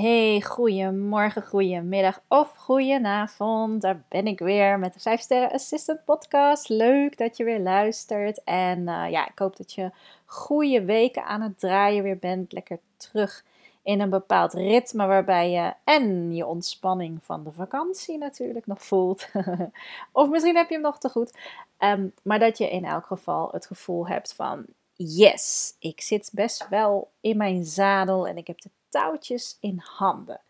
Hey, goedemorgen, goedemiddag of goedenavond. Daar ben ik weer met de 5 Sterren Assistant Podcast. Leuk dat je weer luistert. En eh, ja, ik hoop dat je goede weken aan het draaien weer bent. Lekker terug in een bepaald ritme waarbij je en je ontspanning van de vakantie natuurlijk nog voelt. of misschien heb je hem nog te goed. Ehm, maar dat je in elk geval het gevoel hebt van yes, ik zit best wel in mijn zadel en ik heb de touwtjes in handen.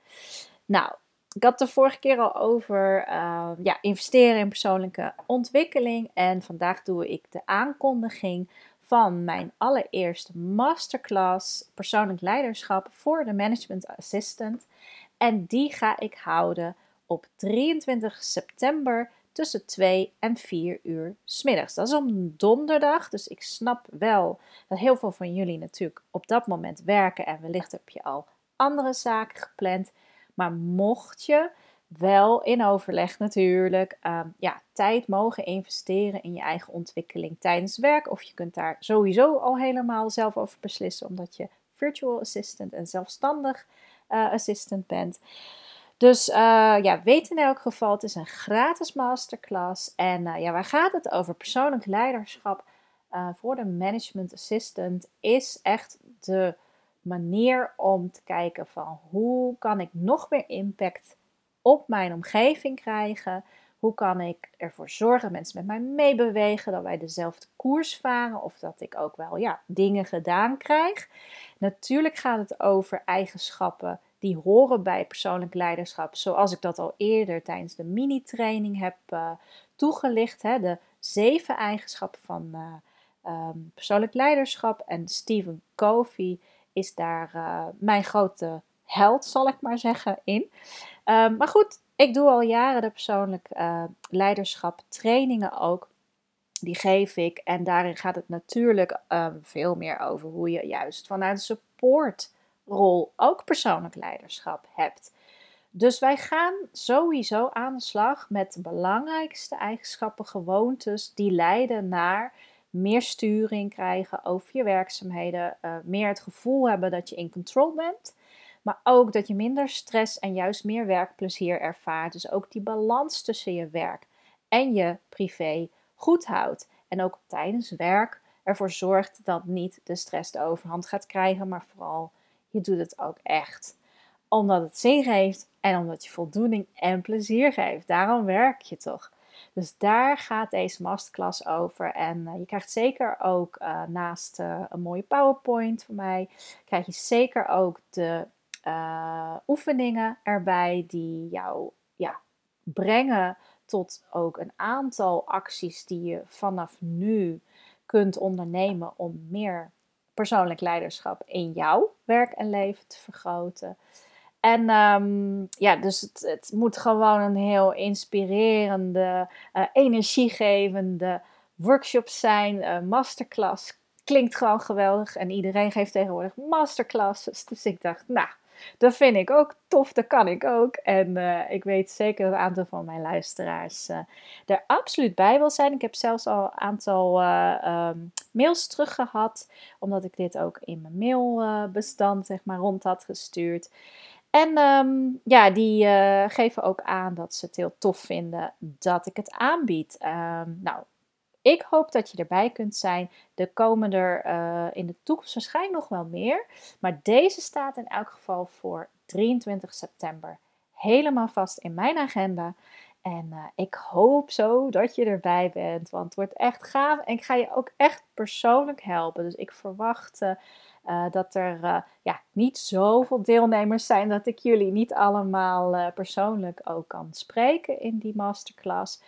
Nou, ik had de vorige keer al over uh, ja, investeren in persoonlijke ontwikkeling. En vandaag doe ik de aankondiging van mijn allereerste masterclass persoonlijk leiderschap voor de management assistant. En die ga ik houden op 23 september tussen 2 en 4 uur smiddags. Dat is om donderdag, dus ik snap wel dat heel veel van jullie natuurlijk op dat moment werken en wellicht heb je al andere zaken gepland. Maar mocht je wel in overleg natuurlijk uh, ja, tijd mogen investeren in je eigen ontwikkeling tijdens werk. Of je kunt daar sowieso al helemaal zelf over beslissen, omdat je virtual assistant en zelfstandig uh, assistant bent. Dus uh, ja, weet in elk geval, het is een gratis masterclass. En uh, ja, waar gaat het over? Persoonlijk leiderschap uh, voor de management assistant is echt de manier om te kijken van hoe kan ik nog meer impact op mijn omgeving krijgen. Hoe kan ik ervoor zorgen dat mensen met mij meebewegen, dat wij dezelfde koers varen of dat ik ook wel ja, dingen gedaan krijg. Natuurlijk gaat het over eigenschappen die horen bij persoonlijk leiderschap, zoals ik dat al eerder tijdens de mini-training heb uh, toegelicht. Hè, de zeven eigenschappen van uh, um, persoonlijk leiderschap. En Stephen Covey is daar uh, mijn grote held, zal ik maar zeggen, in. Um, maar goed, ik doe al jaren de persoonlijk leiderschap trainingen ook. Die geef ik. En daarin gaat het natuurlijk veel meer over hoe je juist vanuit support rol ook persoonlijk leiderschap hebt. Dus wij gaan sowieso aan de slag met de belangrijkste eigenschappen, gewoontes die leiden naar meer sturing krijgen over je werkzaamheden, uh, meer het gevoel hebben dat je in control bent, maar ook dat je minder stress en juist meer werkplezier ervaart. Dus ook die balans tussen je werk en je privé goed houdt. En ook tijdens werk ervoor zorgt dat niet de stress de overhand gaat krijgen, maar vooral je doet het ook echt. Omdat het zin geeft en omdat je voldoening en plezier geeft. Daarom werk je toch. Dus daar gaat deze masterclass over. En uh, je krijgt zeker ook uh, naast uh, een mooie PowerPoint van mij, krijg je zeker ook de oefeningen erbij die jou ja, brengen tot ook een aantal acties die je vanaf nu kunt ondernemen om meer persoonlijk leiderschap in jouw werk en leven te vergroten. En um, ja, dus het, het, moet gewoon een heel inspirerende, uh, energiegevende workshop zijn. Uh, masterclass klinkt gewoon geweldig en iedereen geeft tegenwoordig masterclasses. Dus ik dacht, nou, dat vind ik ook tof, dat kan ik ook. En uh, ik weet zeker dat een aantal van mijn luisteraars uh, er absoluut bij wil zijn. Ik heb zelfs al een aantal uh, um, mails teruggehad, omdat ik dit ook in mijn mailbestand zeg maar, rond had gestuurd. En um, ja, die geven ook aan dat ze het heel tof vinden dat ik het aanbied. Um, nou, ik hoop dat je erbij kunt zijn. Er komen er uh, in de toekomst waarschijnlijk nog wel meer. Maar deze staat in elk geval voor 23 september helemaal vast in mijn agenda. En uh, ik hoop zo dat je erbij bent. Want het wordt echt gaaf. En ik ga je ook echt persoonlijk helpen. Dus ik verwacht uh, dat er ja, niet zoveel deelnemers zijn dat ik jullie niet allemaal persoonlijk ook kan spreken in die masterclass.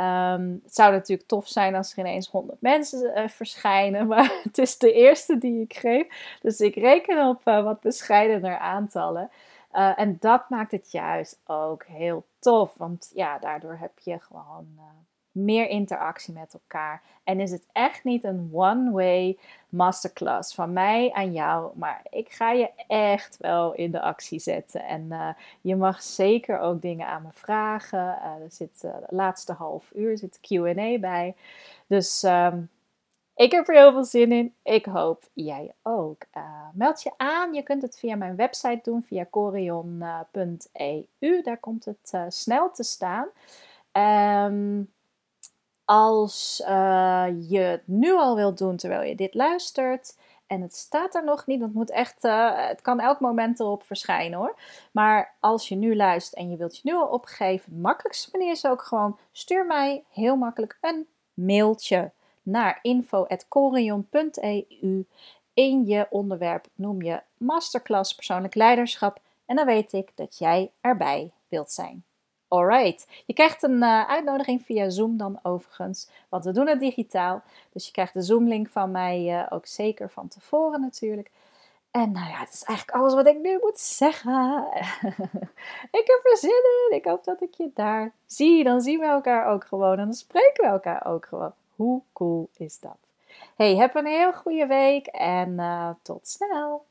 Um, het zou natuurlijk tof zijn als er ineens 100 mensen uh, verschijnen, maar het is de eerste die ik geef. Dus ik reken op uh, wat bescheidener aantallen. Uh, en dat maakt het juist ook heel tof, want ja, daardoor heb je gewoon meer interactie met elkaar. En is het echt niet een one-way masterclass van mij aan jou, maar ik ga je echt wel in de actie zetten. En uh, je mag zeker ook dingen aan me vragen. Uh, er zit uh, de laatste half uur zit Q&A bij. Dus um, Ik heb er heel veel zin in. Ik hoop jij ook. Meld je aan. Je kunt het via mijn website doen, via corion.eu. Daar komt het snel te staan. Um, als uh, je het nu al wilt doen terwijl je dit luistert en het staat er nog niet, want het, moet echt, uh, het kan elk moment erop verschijnen hoor. Maar als je nu luistert en je wilt je nu al opgeven, de makkelijkste manier is ook gewoon stuur mij heel makkelijk een mailtje naar info.corion.eu. In je onderwerp noem je masterclass persoonlijk leiderschap en dan weet ik dat jij erbij wilt zijn. Alright. Je krijgt een uh, uitnodiging via Zoom dan overigens, want we doen het digitaal. Dus je krijgt de Zoom-link van mij uh, ook zeker van tevoren natuurlijk. En nou ja, het is eigenlijk alles wat ik nu moet zeggen. ik heb er zin in. Ik hoop dat ik je daar zie. Dan zien we elkaar ook gewoon en dan spreken we elkaar ook gewoon. Hoe cool is dat? Hey, heb een heel goede week en uh, tot snel.